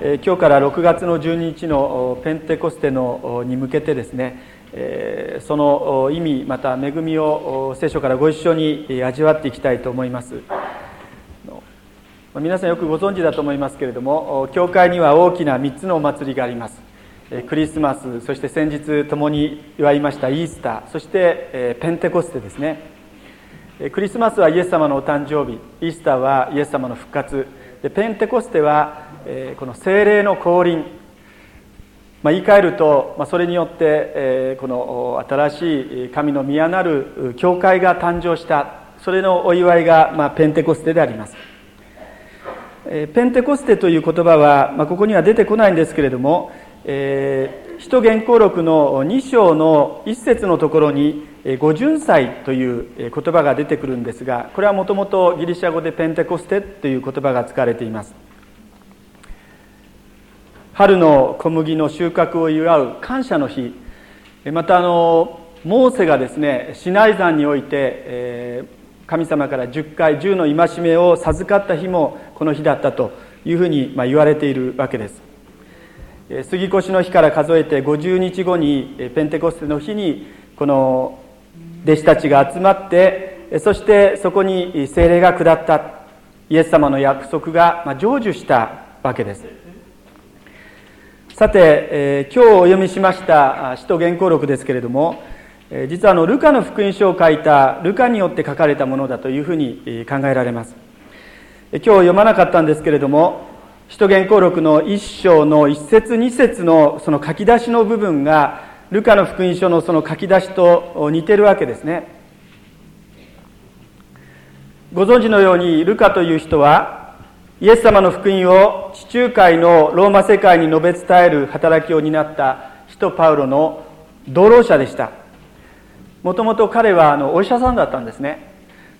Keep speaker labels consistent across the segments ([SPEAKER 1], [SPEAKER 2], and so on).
[SPEAKER 1] 今日から6月の12日のペンテコステのに向けてですねその意味また恵みを聖書からご一緒に味わっていきたいと思います。皆さんよくご存知だと思いますけれども教会には大きな3つのお祭りがあります。クリスマスそして先日共に祝いましたイースターそしてペンテコステですね。クリスマスはイエス様のお誕生日イースターはイエス様の復活。ペンテコステはこの精霊の降臨。まあ、言い換えると、ま、それによって、え、この新しい神の宮なる教会が誕生した。それのお祝いが、ま、ペンテコステであります、え、ペンテコステという言葉は、ま、ここには出てこないんですけれども、え、使徒原稿録の2章の1節のところに五巡祭という言葉が出てくるんですがこれはもともとギリシャ語でペンテコステという言葉が使われています。春の小麦の収穫を祝う感謝の日。またあのモーセがですねシナイ山において、えー、神様から10回10の戒めを授かった日もこの日だったというふうに、まあ、言われているわけです。杉越の日から数えて50日後にペンテコステの日にこの弟子たちが集まってそしてそこに精霊が下った。イエス様の約束が成就したわけです。さて、えー、今日お読みしました使徒原稿録ですけれども、えー、実はあのルカの福音書を書いたルカによって書かれたものだというふうに考えられます、えー、今日読まなかったんですけれども使徒原稿録の一章の一節二節のその書き出しの部分がルカの福音書のその書き出しと似てるわけですね。ご存知のようにルカという人はイエス様の福音を地中海のローマ世界に述べ伝える働きを担った使徒パウロの同労者でした。もともと彼はあのお医者さんだったんですね。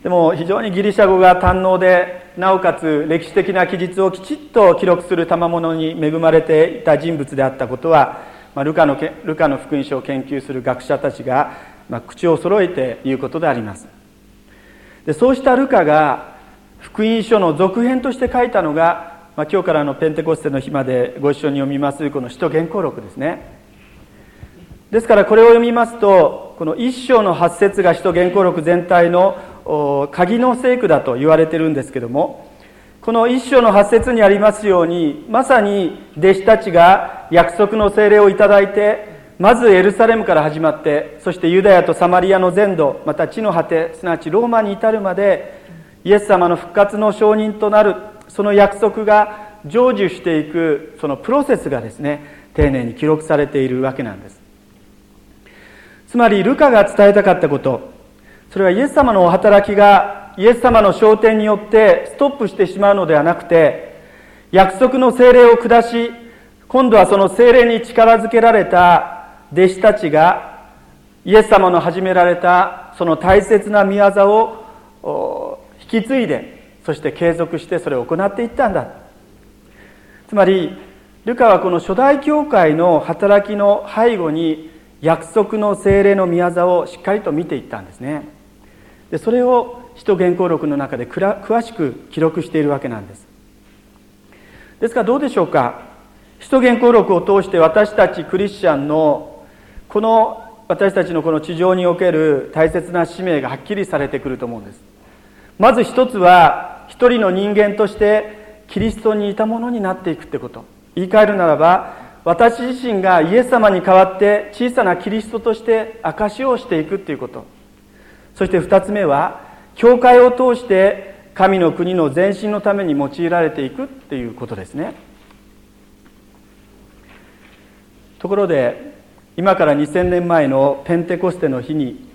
[SPEAKER 1] でも非常にギリシャ語が堪能でなおかつ歴史的な記述をきちっと記録する賜物に恵まれていた人物であったことは、まあ、ルカのルカの福音書を研究する学者たちが、まあ、口を揃えて言うことであります。でそうしたルカが福音書の続編として書いたのが、まあ、今日からのペンテコステの日までご一緒に読みますこの使徒原稿録ですね。ですからこれを読みますとこの一章の八節が使徒原稿録全体の鍵の聖句だと言われてるんですけどもこの一章の八節にありますようにまさに弟子たちが約束の精霊をいただいてまずエルサレムから始まってそしてユダヤとサマリアの全土また地の果てすなわちローマに至るまでイエス様の復活の証人となるその約束が成就していくそのプロセスがですね丁寧に記録されているわけなんです。つまりルカが伝えたかったことそれはイエス様のお働きがイエス様の昇天によってストップしてしまうのではなくて約束の精霊を下し今度はその精霊に力づけられた弟子たちがイエス様の始められたその大切な御業を引き継いでそして継続してそれを行っていったんだ。つまりルカはこの初代教会の働きの背後に約束の精霊の宮業をしっかりと見ていったんですね。でそれを使徒原稿録の中で詳しく記録しているわけなんです。ですからどうでしょうか？使徒原稿録を通して私たちクリスチャンのこの私たちのこの地上における大切な使命がはっきりされてくると思うんです。まず一つは一人の人間としてキリストにいたものになっていくってこと。言い換えるならば私自身がイエス様に代わって小さなキリストとして証しをしていくっていうこと。そして二つ目は教会を通して神の国の前進のために用いられていくっていうことですね。ところで今から2000年前のペンテコステの日に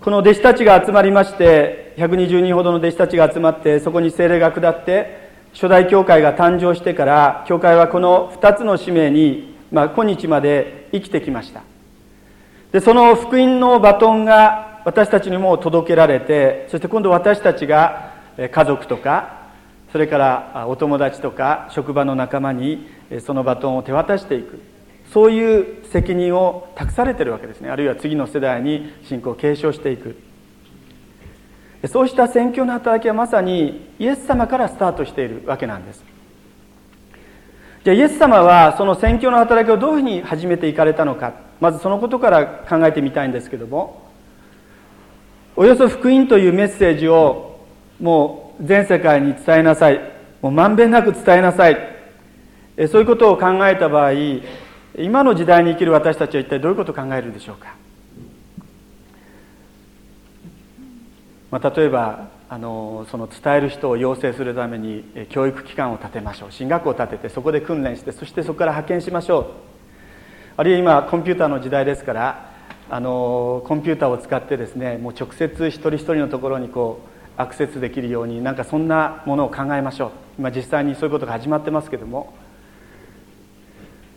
[SPEAKER 1] この弟子たちが集まりまして120人ほどの弟子たちが集まってそこに精霊が下って初代教会が誕生してから教会はこの2つの使命に、まあ、今日まで生きてきました。でその福音のバトンが私たちにも届けられてそして今度私たちが家族とかそれからお友達とか職場の仲間にそのバトンを手渡していく。そういう責任を託されてるわけですね。あるいは次の世代に信仰を継承していく。そうした宣教の働きはまさにイエス様からスタートしているわけなんです。じゃあイエス様はその宣教の働きをどういうふうに始めていかれたのか。まずそのことから考えてみたいんですけども。およそ福音というメッセージをもう全世界に伝えなさい。もうまんべんなく伝えなさい。そういうことを考えた場合今の時代に生きる私たちは一体どういうことを考えるんでしょうか、まあ、例えばあのその伝える人を養成するために教育機関を建てましょう。進学校を建ててそこで訓練してそしてそこから派遣しましょう。あるいは今コンピューターの時代ですからあのコンピューターを使ってですねもう直接一人一人のところにこうアクセスできるようになんかそんなものを考えましょう。今実際にそういうことが始まってますけども。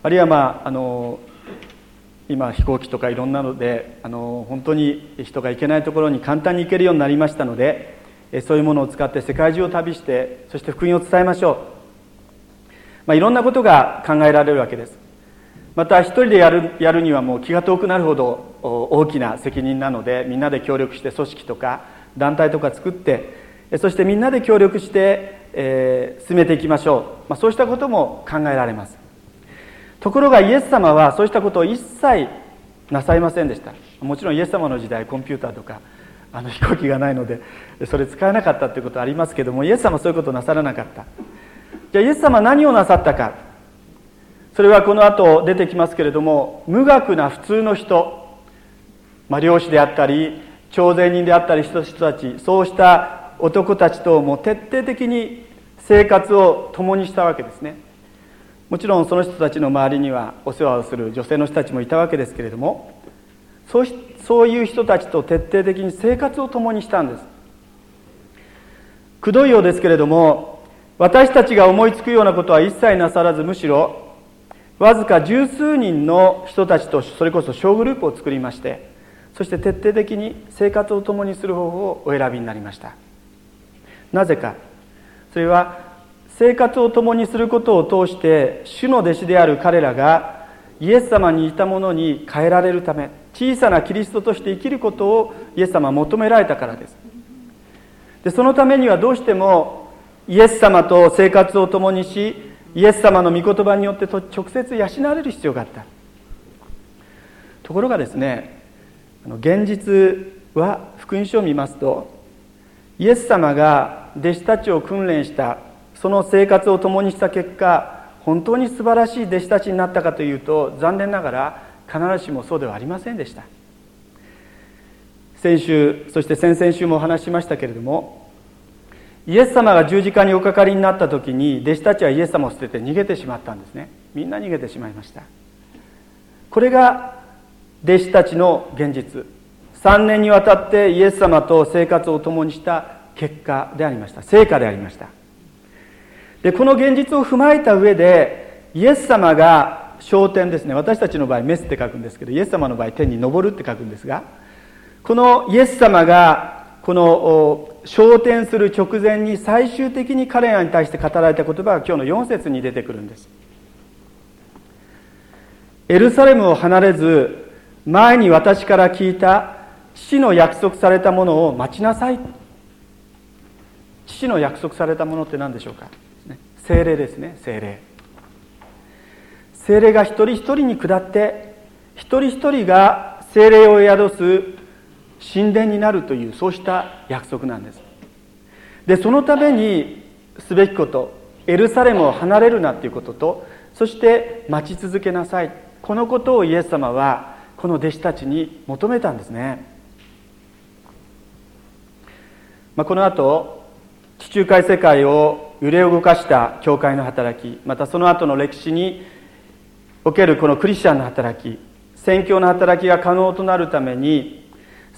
[SPEAKER 1] あるいはまああの今飛行機とかいろんなのであの本当に人が行けないところに簡単に行けるようになりましたのでそういうものを使って世界中を旅してそして福音を伝えましょう、まあ、いろんなことが考えられるわけです。また一人でやるやるにはもう気が遠くなるほど大きな責任なのでみんなで協力して組織とか団体とか作ってそしてみんなで協力して、えー、進めていきましょう、まあ、そうしたことも考えられます。ところがイエス様はそうしたことを一切なさいませんでした。もちろんイエス様の時代コンピューターとかあの飛行機がないのでそれ使えなかったということありますけどもイエス様はそういうことなさらなかった。じゃあイエス様は何をなさったか。それはこの後出てきますけれども無学な普通の人、まあ、漁師であったり徴税人であったり人たちそうした男たちとも徹底的に生活を共にしたわけですね。もちろんその人たちの周りにはお世話をする女性の人たちもいたわけですけれどもそうそういう人たちと徹底的に生活を共にしたんです。くどいようですけれども私たちが思いつくようなことは一切なさらずむしろわずか十数人の人たちとそれこそ小グループを作りましてそして徹底的に生活を共にする方法をお選びになりました。なぜか。それは生活を共にすることを通して主の弟子である彼らがイエス様にいたものに変えられるため小さなキリストとして生きることをイエス様は求められたからです。でそのためにはどうしてもイエス様と生活を共にしイエス様の御言葉によって直接養われる必要があった。ところがですね現実は福音書を見ますとイエス様が弟子たちを訓練したその生活を共にした結果本当に素晴らしい弟子たちになったかというと残念ながら必ずしもそうではありませんでした。先週そして先々週もお話ししましたけれどもイエス様が十字架におかかりになった時に弟子たちはイエス様を捨てて逃げてしまったんですね。みんな逃げてしまいました。これが弟子たちの現実。3年にわたってイエス様と生活を共にした結果でありました。成果でありました。でこの現実を踏まえた上でイエス様が昇天ですね。私たちの場合メスって書くんですけどイエス様の場合天に昇るって書くんですがこのイエス様がこの昇天する直前に最終的に彼らに対して語られた言葉が今日の4節に出てくるんです。エルサレムを離れず前に私から聞いた父の約束されたものを待ちなさい。父の約束されたものって何でしょうか？精霊ですね精霊。精霊が一人一人に下って一人一人が精霊を宿す神殿になるというそうした約束なんです。でそのためにすべきことエルサレムを離れるなということとそして待ち続けなさい。このことをイエス様はこの弟子たちに求めたんですね、まあ、この後地中海世界を揺れ動かした教会の働きまたその後の歴史におけるこのクリスチャンの働き宣教の働きが可能となるために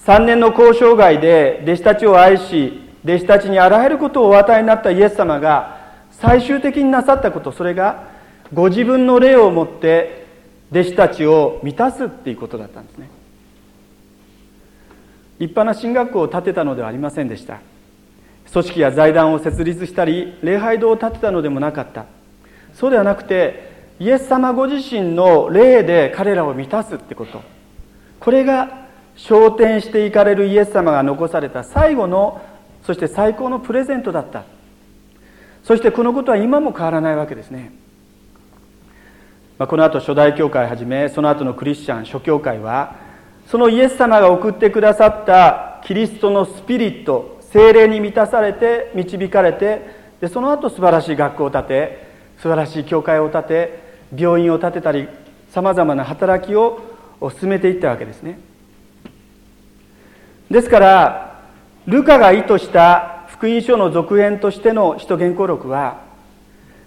[SPEAKER 1] 3年の交渉外で弟子たちを愛し弟子たちにあらゆることをお与えになったイエス様が最終的になさったことそれがご自分の霊をもって弟子たちを満たすっていうことだったんですね。立派な進学校を建てたのではありませんでした。組織や財団を設立したり礼拝堂を建てたのでもなかった。そうではなくてイエス様ご自身の霊で彼らを満たすってこと。これが昇天していかれるイエス様が残された最後のそして最高のプレゼントだった。そしてこのことは今も変わらないわけですね。まあ、この後初代教会はじめその後のクリスチャン諸教会はそのイエス様が送ってくださったキリストのスピリット精霊に満たされて導かれてでその後素晴らしい学校を建て素晴らしい教会を建て病院を建てたりさまざまな働きを進めていったわけですね。ですからルカが意図した福音書の続編としての使徒原稿録は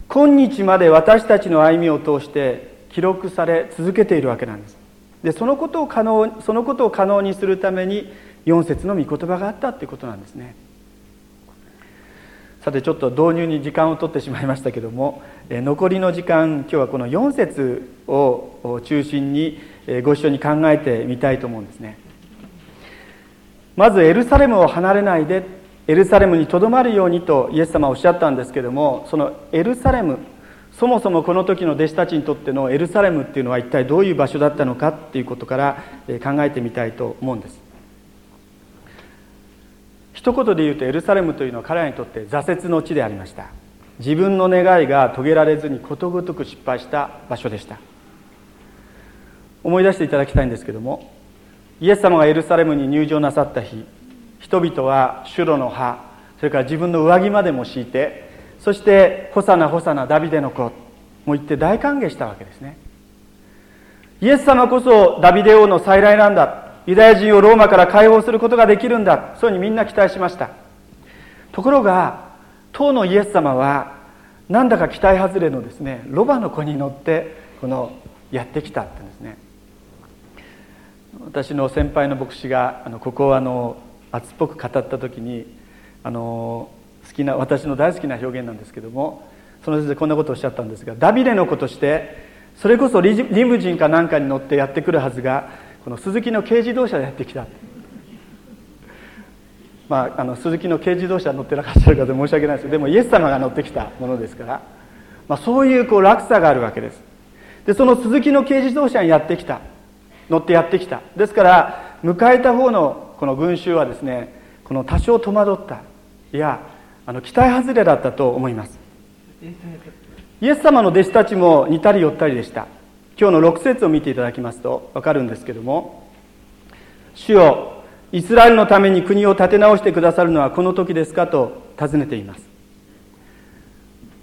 [SPEAKER 1] 今日まで私たちの歩みを通して記録され続けているわけなんです。でそのことを可能そのことを可能にするために4節の御言葉があったということなんですね。さてちょっと導入に時間を取ってしまいましたけども残りの時間今日はこの4節を中心にご一緒に考えてみたいと思うんですね。まずエルサレムを離れないでエルサレムにとどまるようにとイエス様はおっしゃったんですけどもそのエルサレムそもそもこの時の弟子たちにとってのエルサレムっていうのは一体どういう場所だったのかっていうことから考えてみたいと思うんです。一言で言うとエルサレムというのは彼らにとって挫折の地でありました。自分の願いが遂げられずにことごとく失敗した場所でした。思い出していただきたいんですけどもイエス様がエルサレムに入場なさった日人々はシュロの葉それから自分の上着までも敷いてそして「ホサナホサナダビデの子」も言って大歓迎したわけですね。イエス様こそダビデ王の再来なんだ。ユダヤ人をローマから解放することができるんだ。そういうふうにみんな期待しました。ところが当のイエス様はなんだか期待外れのですねロバの子に乗ってこのやってきたってんですね。私の先輩の牧師があのここをあの熱っぽく語った時にあの好きな私の大好きな表現なんですけどもその先生こんなことをおっしゃったんですがダビデの子としてそれこそリムジンかなんかに乗ってやってくるはずがこの鈴木の軽自動車でやってきた。まあ、あの鈴木の軽自動車乗ってなかった方申し訳ないですけどでもイエス様が乗ってきたものですから、まあ、そういうこう落差があるわけです。でその鈴木の軽自動車にやってきた。乗ってやってきた。ですから迎えた方のこの群衆はですねこの多少戸惑った。いやあの期待外れだったと思います。イエス様の弟子たちも似たり寄ったりでした。今日の6節を見ていただきますと分かるんですけども「主よイスラエルのために国を立て直してくださるのはこの時ですか?」と尋ねています。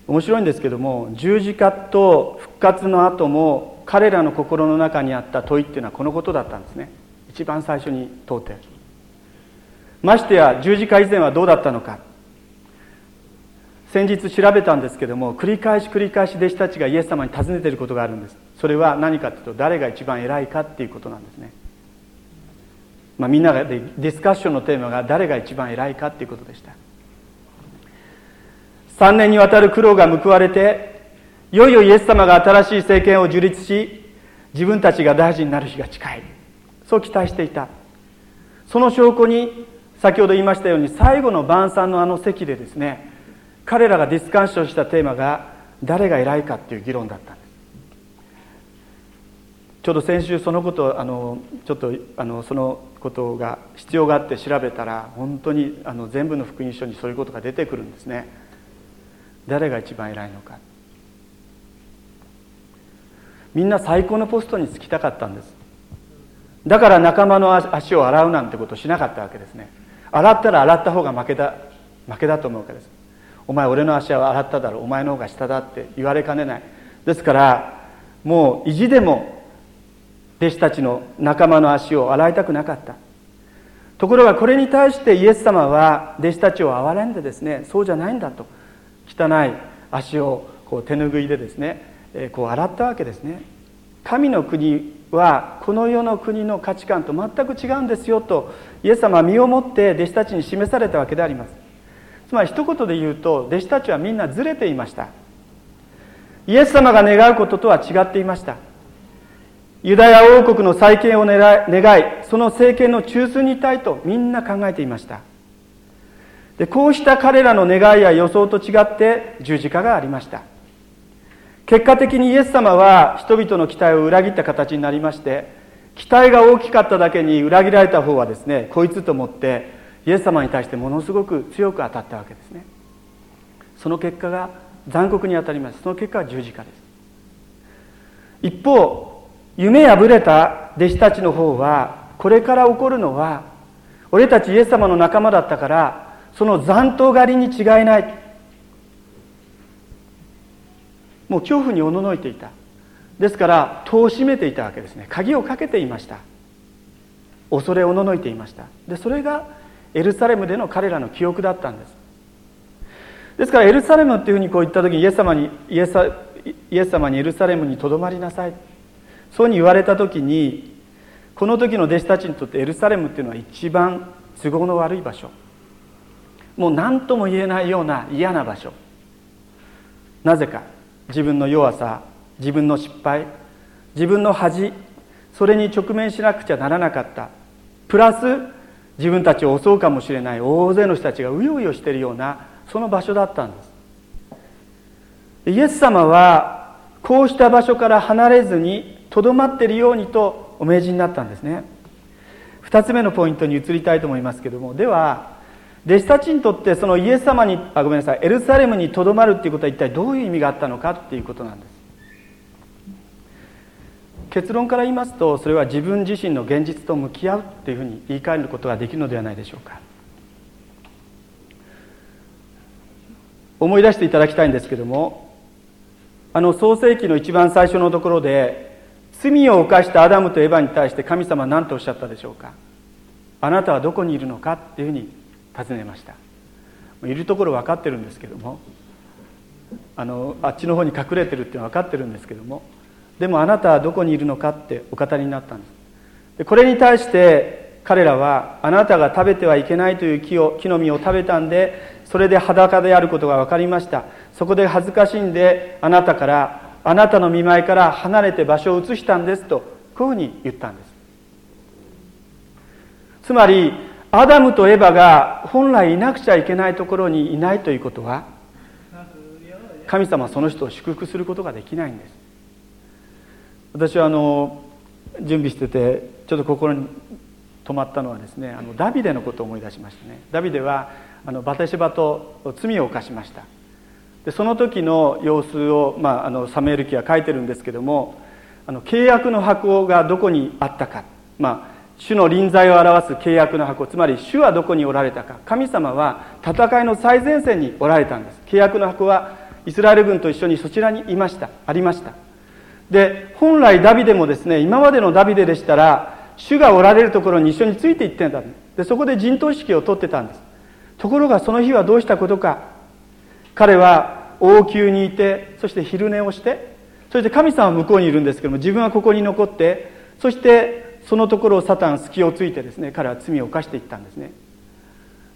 [SPEAKER 1] 面白いんですけども十字架と復活の後も彼らの心の中にあった問いっていうのはこのことだったんですね。一番最初に問うて。ましてや十字架以前はどうだったのか。先日調べたんですけども繰り返し繰り返し弟子たちがイエス様に尋ねていることがあるんです。それは何かというと誰が一番偉いかっていうことなんですね、まあ、みんながディスカッションのテーマが誰が一番偉いかっていうことでした。3年にわたる苦労が報われていよいよイエス様が新しい政権を樹立し自分たちが大臣になる日が近い。そう期待していた。その証拠に先ほど言いましたように最後の晩餐のあの席でですね彼らがディスカッションしたテーマが誰が偉いかっていう議論だった。んですちょうど先週そのことあのちょっとあのそのことが必要があって調べたら本当にあの全部の福音書にそういうことが出てくるんですね。誰が一番偉いのか。みんな最高のポストに就きたかったんです。だから仲間の足を洗うなんてことをしなかったわけですね。洗ったら洗った方が負けだ負けだと思うわけです。お前俺の足は洗っただろ。うお前の方が下だって言われかねない。ですからもう意地でも弟子たちの仲間の足を洗いたくなかった。ところがこれに対してイエス様は弟子たちを憐れんでですねそうじゃないんだと汚い足をこう手ぬぐいでですねこう洗ったわけですね。神の国はこの世の国の価値観と全く違うんですよとイエス様は身をもって弟子たちに示されたわけであります。つまり一言で言うと弟子たちはみんなずれていました。イエス様が願うこととは違っていました。ユダヤ王国の再建を願いその政権の中枢にいたいとみんな考えていました。でこうした彼らの願いや予想と違って十字架がありました。結果的にイエス様は人々の期待を裏切った形になりまして期待が大きかっただけに裏切られた方はですねこいつと思ってイエス様に対してものすごく強く当たったわけですね。その結果が残酷に当たります。その結果は十字架です。一方夢破れた弟子たちの方はこれから起こるのは俺たちイエス様の仲間だったからその残党狩りに違いない。もう恐怖におののいていた。ですから戸を閉めていたわけですね。鍵をかけていました。恐れおののいていました。でそれがエルサレムでの彼らの記憶だったんです。ですからエルサレムっていうふうにこう言った時にイエス様にイエスイエス様にエルサレムにとどまりなさい。そうに言われた時にこの時の弟子たちにとってエルサレムっていうのは一番都合の悪い場所。もう何とも言えないような嫌な場所。なぜか自分の弱さ自分の失敗自分の恥それに直面しなくちゃならなかった。プラス自分たちを襲うかもしれない大勢の人たちがうようよしているようなその場所だったんです。イエス様はこうした場所から離れずにとどまっているようにとお命じになったんですね。2つ目のポイントに移りたいと思いますけども。では弟子たちにとってそのイエス様にあごめんなさいエルサレムにとどまるっていうことは一体どういう意味があったのかっていうことなんです。結論から言いますとそれは自分自身の現実と向き合うっていうふうに言い換えることができるのではないでしょうか。思い出していただきたいんですけどもあの創世紀の一番最初のところで罪を犯したアダムとエバに対して神様は何とおっしゃったでしょうか？あなたはどこにいるのかっていうふうに尋ねました。いるところ分かってるんですけどもあのあっちの方に隠れてるっていうのは分かってるんですけどもでもあなたはどこにいるのかってお語りになったんです。でこれに対して彼らはあなたが食べてはいけないという木を木の実を食べたんでそれで裸であることが分かりました。そこで恥ずかしいんであなたからあなたの見舞いから離れて場所を移したんですとこういうふうに言ったんです。つまりアダムとエバが本来いなくちゃいけないところにいないということは神様はその人を祝福することができないんです。私はあの準備しててちょっと心に止まったのはですねあのダビデのことを思い出しましたね。ダビデはあのバテシバと罪を犯しました。でその時の様子を、まあ、あのサメール記は書いてるんですけどもあの契約の箱がどこにあったか、まあ、主の臨在を表す契約の箱つまり主はどこにおられたか。神様は戦いの最前線におられたんです。契約の箱はイスラエル軍と一緒にそちらにいました。ありました。で本来ダビデもですね今までのダビデでしたら主がおられるところに一緒についていってんだ。でそこで陣頭指揮を取ってたんです。ところがその日はどうしたことか。彼は王宮にいてそして昼寝をしてそして神様は向こうにいるんですけども自分はここに残ってそしてそのところをサタン隙をついてですね彼は罪を犯していったんですね。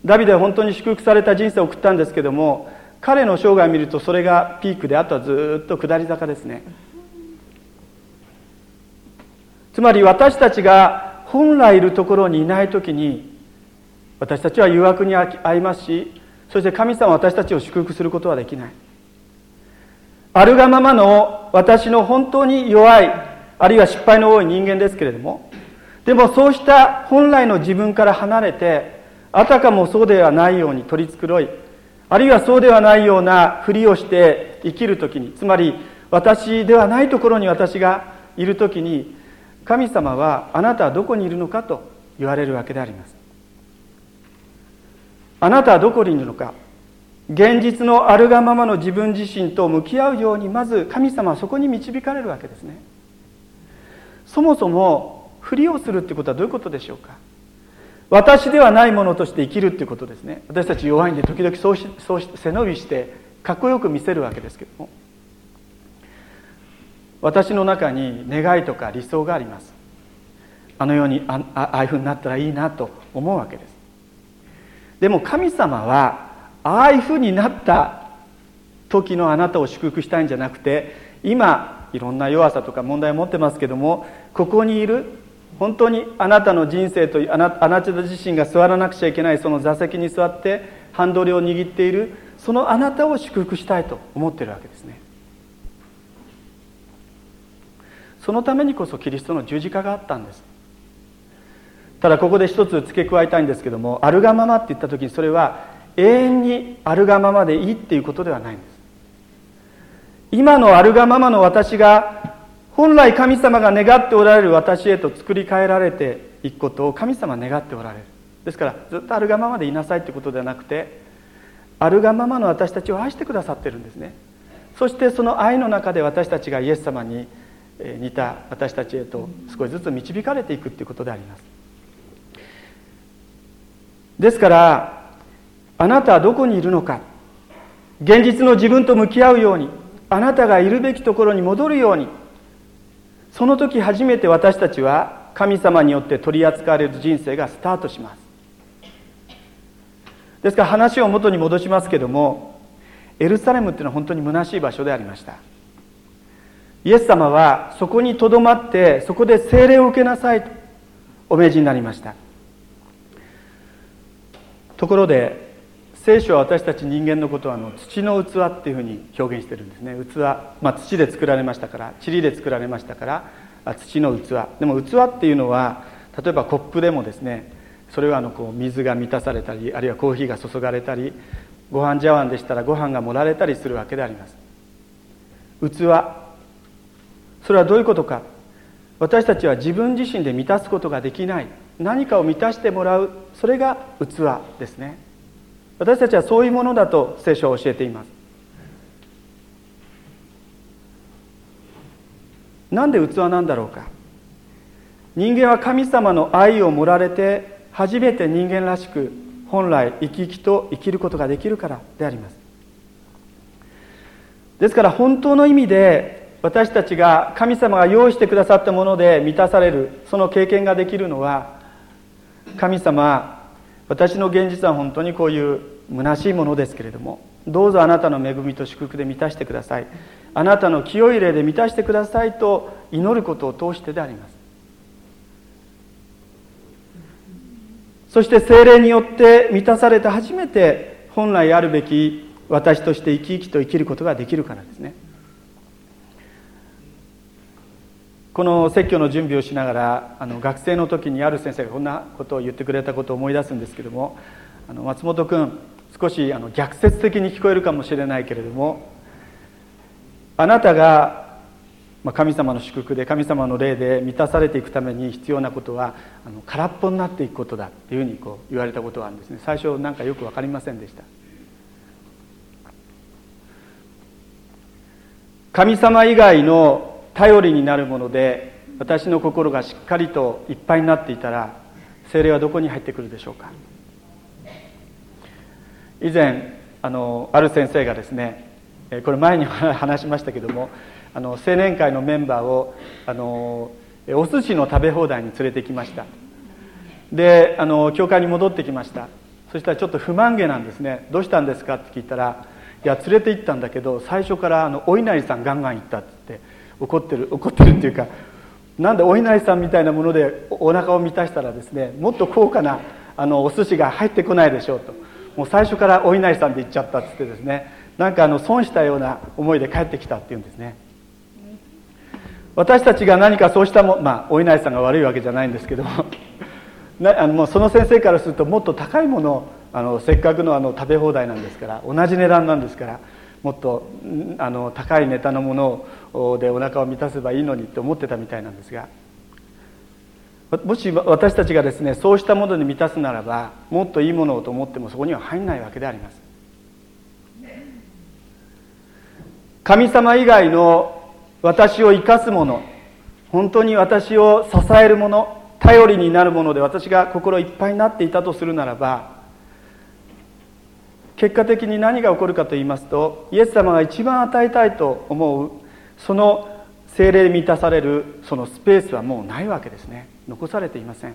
[SPEAKER 1] ダビデは本当に祝福された人生を送ったんですけども彼の生涯を見るとそれがピークであとはずっと下り坂ですね。つまり私たちが本来いるところにいない時に私たちは誘惑に遭いますしそして神様は私たちを祝福することはできない。あるがままの私の本当に弱いあるいは失敗の多い人間ですけれどもでもそうした本来の自分から離れてあたかもそうではないように取り繕いあるいはそうではないようなふりをして生きる時につまり私ではないところに私がいる時に神様はあなたはどこにいるのかと言われるわけであります。あなたはどこにいるのか現実のあるがままの自分自身と向き合うようにまず神様はそこに導かれるわけですね。そもそもふりをするってことはどういうことでしょうか？私ではないものとして生きるっていうことですね。私たち弱いんで時々そうしそうし背伸びしてかっこよく見せるわけですけども。私の中に願いとか理想があります。あのようにああああいうふうになったらいいなと思うわけです。でも神様はああいうふうになった時のあなたを祝福したいんじゃなくて今いろんな弱さとか問題を持ってますけどもここにいる本当にあなたの人生とあなあなた自身が座らなくちゃいけないその座席に座ってハンドルを握っているそのあなたを祝福したいと思っているわけですね。そのためにこそキリストの十字架があったんです。ただここで一つ付け加えたいんですけどもあるがままって言った時にそれは永遠にあるがままでいいっていうことではないんです。今のあるがままの私が本来神様が願っておられる私へと作り変えられていくことを神様願っておられる。ですからずっとあるがままでいなさいってことではなくてあるがままの私たちを愛してくださってるんですね。そしてその愛の中で私たちがイエス様に似た私たちへと少しずつ導かれていくっていうことであります。ですからあなたはどこにいるのか。現実の自分と向き合うようにあなたがいるべきところに戻るように。その時初めて私たちは神様によって取り扱われる人生がスタートします。ですから話を元に戻しますけどもエルサレムっていうのは本当に虚しい場所でありました。イエス様はそこにとどまってそこで精霊を受けなさいとお命じになりました。ところで聖書は私たち人間のことはあの土の器っていうふうに表現してるんですね。器、まあ、土で作られましたから塵で作られましたから土の器。でも器っていうのは例えばコップでもですねそれはあのこう水が満たされたりあるいはコーヒーが注がれたりご飯茶碗でしたらご飯が盛られたりするわけであります。器。それはどういうことか。私たちは自分自身で満たすことができない。何かを満たしてもらう。それが器ですね。私たちはそういうものだと聖書は教えています。なんで器なんだろうか。人間は神様の愛を盛られて初めて人間らしく本来生き生きと生きることができるからであります。ですから本当の意味で私たちが神様が用意してくださったもので満たされるその経験ができるのは神様私の現実は本当にこういう虚しいものですけれどもどうぞあなたの恵みと祝福で満たしてください。あなたの清い霊で満たしてくださいと祈ることを通してであります。そして精霊によって満たされて初めて本来あるべき私として生き生きと生きることができるからですね。この説教の準備をしながらあの学生の時にある先生がこんなことを言ってくれたことを思い出すんですけどもあの松本君少しあの逆説的に聞こえるかもしれないけれどもあなたが、神様の祝福で神様の霊で満たされていくために必要なことはあの空っぽになっていくことだっていうふうにこう言われたことがあるんですね。最初なんかよく分かりませんでした。神様以外の頼りになるもので私の心がしっかりといっぱいになっていたら精霊はどこに入ってくるでしょうか。以前あのある先生がですねこれ前に話しましたけどもあの青年会のメンバーをあのお寿司の食べ放題に連れてきました。であの教会に戻ってきました。そしたらちょっと不満げなんですね。どうしたんですか？って聞いたらいや連れて行ったんだけど最初からあのお稲荷さんガンガン行ったって言って怒ってる怒ってるっていうかなんでお稲荷さんみたいなものでお腹を満たしたらですねもっと高価なあのお寿司が入ってこないでしょうと。もう最初からお稲荷さんで行っちゃったっつってですねなんかあの損したような思いで帰ってきたっていうんですね。私たちが何かそうしたもまあお稲荷さんが悪いわけじゃないんですけども あのその先生からするともっと高いものをあのせっかくのあの食べ放題なんですから同じ値段なんですからもっとあの高いネタのものでお腹を満たせばいいのにって思ってたみたいなんですがもし私たちがですねそうしたものに満たすならばもっといいものをと思ってもそこには入んないわけであります。神様以外の私を生かすもの本当に私を支えるもの頼りになるもので私が心いっぱいになっていたとするならば結果的に何が起こるかと言いますとイエス様が一番与えたいと思うその精霊に満たされるそのスペースはもうないわけですね。残されていません。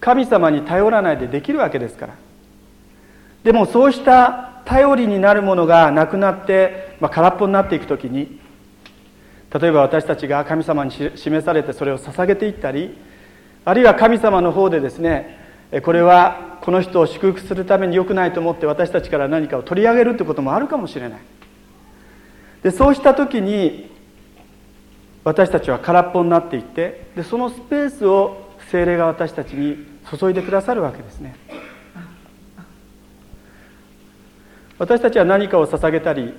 [SPEAKER 1] 神様に頼らないでできるわけですから。でもそうした頼りになるものがなくなって、まあ、空っぽになっていく時に例えば私たちが神様に示されてそれを捧げていったりあるいは神様の方でですねこれはこの人を祝福するために良くないと思って私たちから何かを取り上げるということもあるかもしれない。でそうした時に私たちは空っぽになっていってでそのスペースを精霊が私たちに注いでくださるわけですね。私たちは何かを捧げたり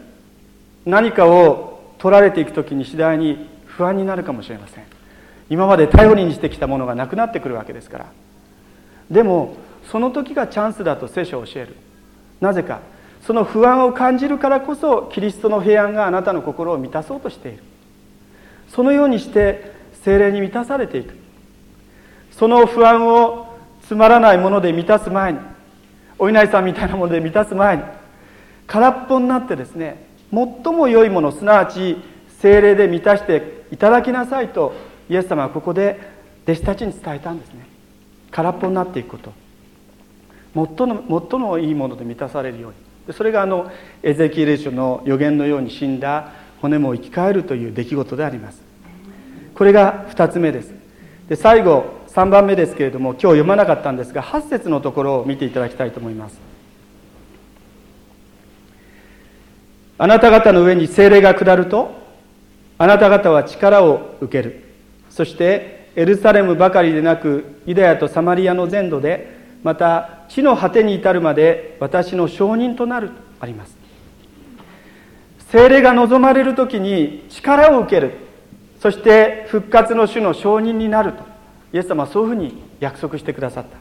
[SPEAKER 1] 何かを取られていく時に次第に不安になるかもしれません。今まで頼りにしてきたものがなくなってくるわけですから。でもその時がチャンスだと聖書を教える。なぜかその不安を感じるからこそキリストの平安があなたの心を満たそうとしている。そのようにして精霊に満たされていく。その不安をつまらないもので満たす前にお稲荷さんみたいなもので満たす前に空っぽになってですね最も良いものすなわち精霊で満たしていただきなさいとイエス様はここで弟子たちに伝えたんですね。空っぽになっていくこと。最も最もいいもので満たされるように。それがあのエゼキエル書の予言のように死んだ骨も生き返るという出来事であります。これが2つ目です。で最後3番目ですけれども今日読まなかったんですが8節のところを見ていただきたいと思います。あなた方の上に精霊が下るとあなた方は力を受ける。そしてエルサレムばかりでなくユダヤとサマリアの全土でまた地の果てに至るまで私の証人となるとあります。精霊が望まれる時に力を受ける。そして復活の主の証人になると。イエス様はそういうふうに約束してくださった。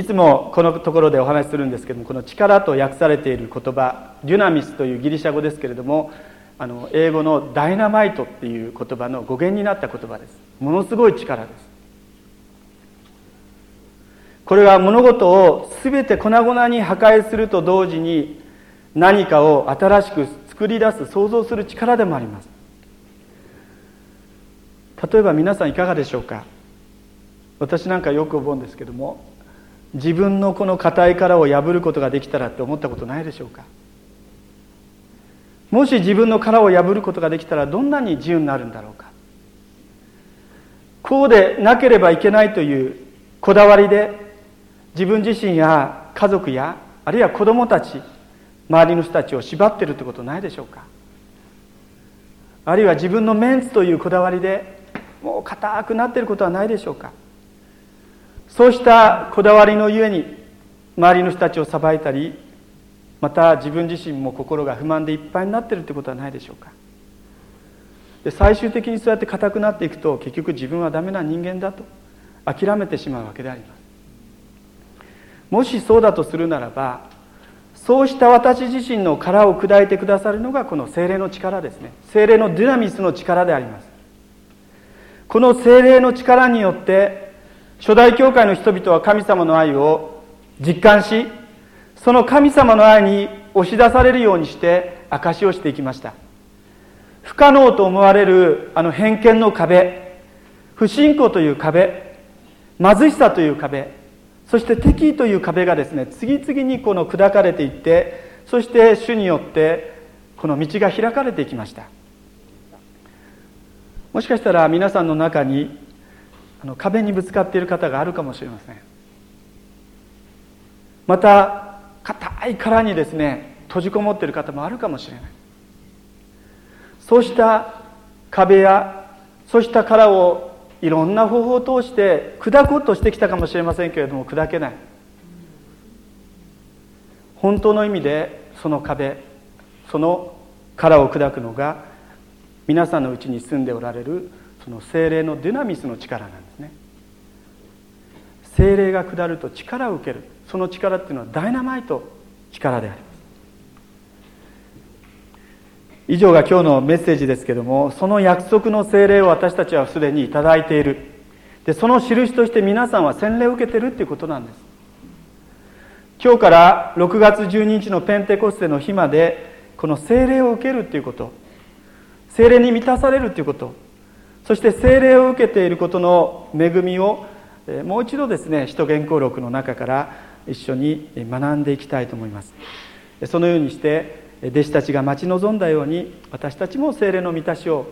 [SPEAKER 1] いつもこのところでお話しするんですけどもこの力と訳されている言葉デュナミスというギリシャ語ですけれどもあの英語のダイナマイトっていう言葉の語源になった言葉です。ものすごい力です。これは物事を全て粉々に破壊すると同時に何かを新しく作り出す創造する力でもあります。例えば皆さんいかがでしょうか？私なんかよく思うんですけども自分のこの硬い殻を破ることができたらって思ったことないでしょうか？もし自分の殻を破ることができたらどんなに自由になるんだろうか。こうでなければいけないというこだわりで自分自身や家族やあるいは子供たち周りの人たちを縛ってるってことないでしょうか。あるいは自分のメンツというこだわりでもう硬くなってることはないでしょうか。そうしたこだわりのゆえに周りの人たちを裁いたりまた自分自身も心が不満でいっぱいになってるということはないでしょうか？で最終的にそうやって硬くなっていくと結局自分はダメな人間だと諦めてしまうわけであります。もしそうだとするならばそうした私自身の殻を砕いてくださるのがこの精霊の力ですね。精霊のデュナミスの力であります。この精霊の力によって初代教会の人々は神様の愛を実感しその神様の愛に押し出されるようにして証しをしていきました。不可能と思われるあの偏見の壁不信仰という壁貧しさという壁そして敵意という壁がですね次々にこの砕かれていってそして主によってこの道が開かれていきました。もしかしたら皆さんの中にあの壁にぶつかっている方があるかもしれません。また硬い殻にですね閉じこもっている方もあるかもしれない。そうした壁やそうした殻をいろんな方法を通して砕こうとしてきたかもしれませんけれども砕けない。本当の意味でその壁その殻を砕くのが皆さんのうちに住んでおられるその精霊のデュナミスの力なんです。精霊が下ると力を受ける。その力っていうのはダイナマイト力であります。以上が今日のメッセージですけどもその約束の精霊を私たちはすでに頂いている。でその印として皆さんは洗礼を受けてるっていうことなんです。今日から6月12日のペンテコステの日までこの精霊を受けるっていうこと。精霊に満たされるっていうこと。そして精霊を受けていることの恵みをもう一度ですね使徒言行録の中から一緒に学んでいきたいと思います。そのようにして弟子たちが待ち望んだように私たちも精霊の満たしを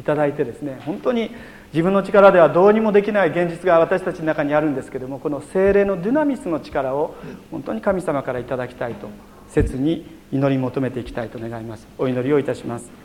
[SPEAKER 1] いただいてですね本当に自分の力ではどうにもできない現実が私たちの中にあるんですけどもこの精霊のデュナミスの力を本当に神様からいただきたいと切に祈り求めていきたいと願います。お祈りをいたします。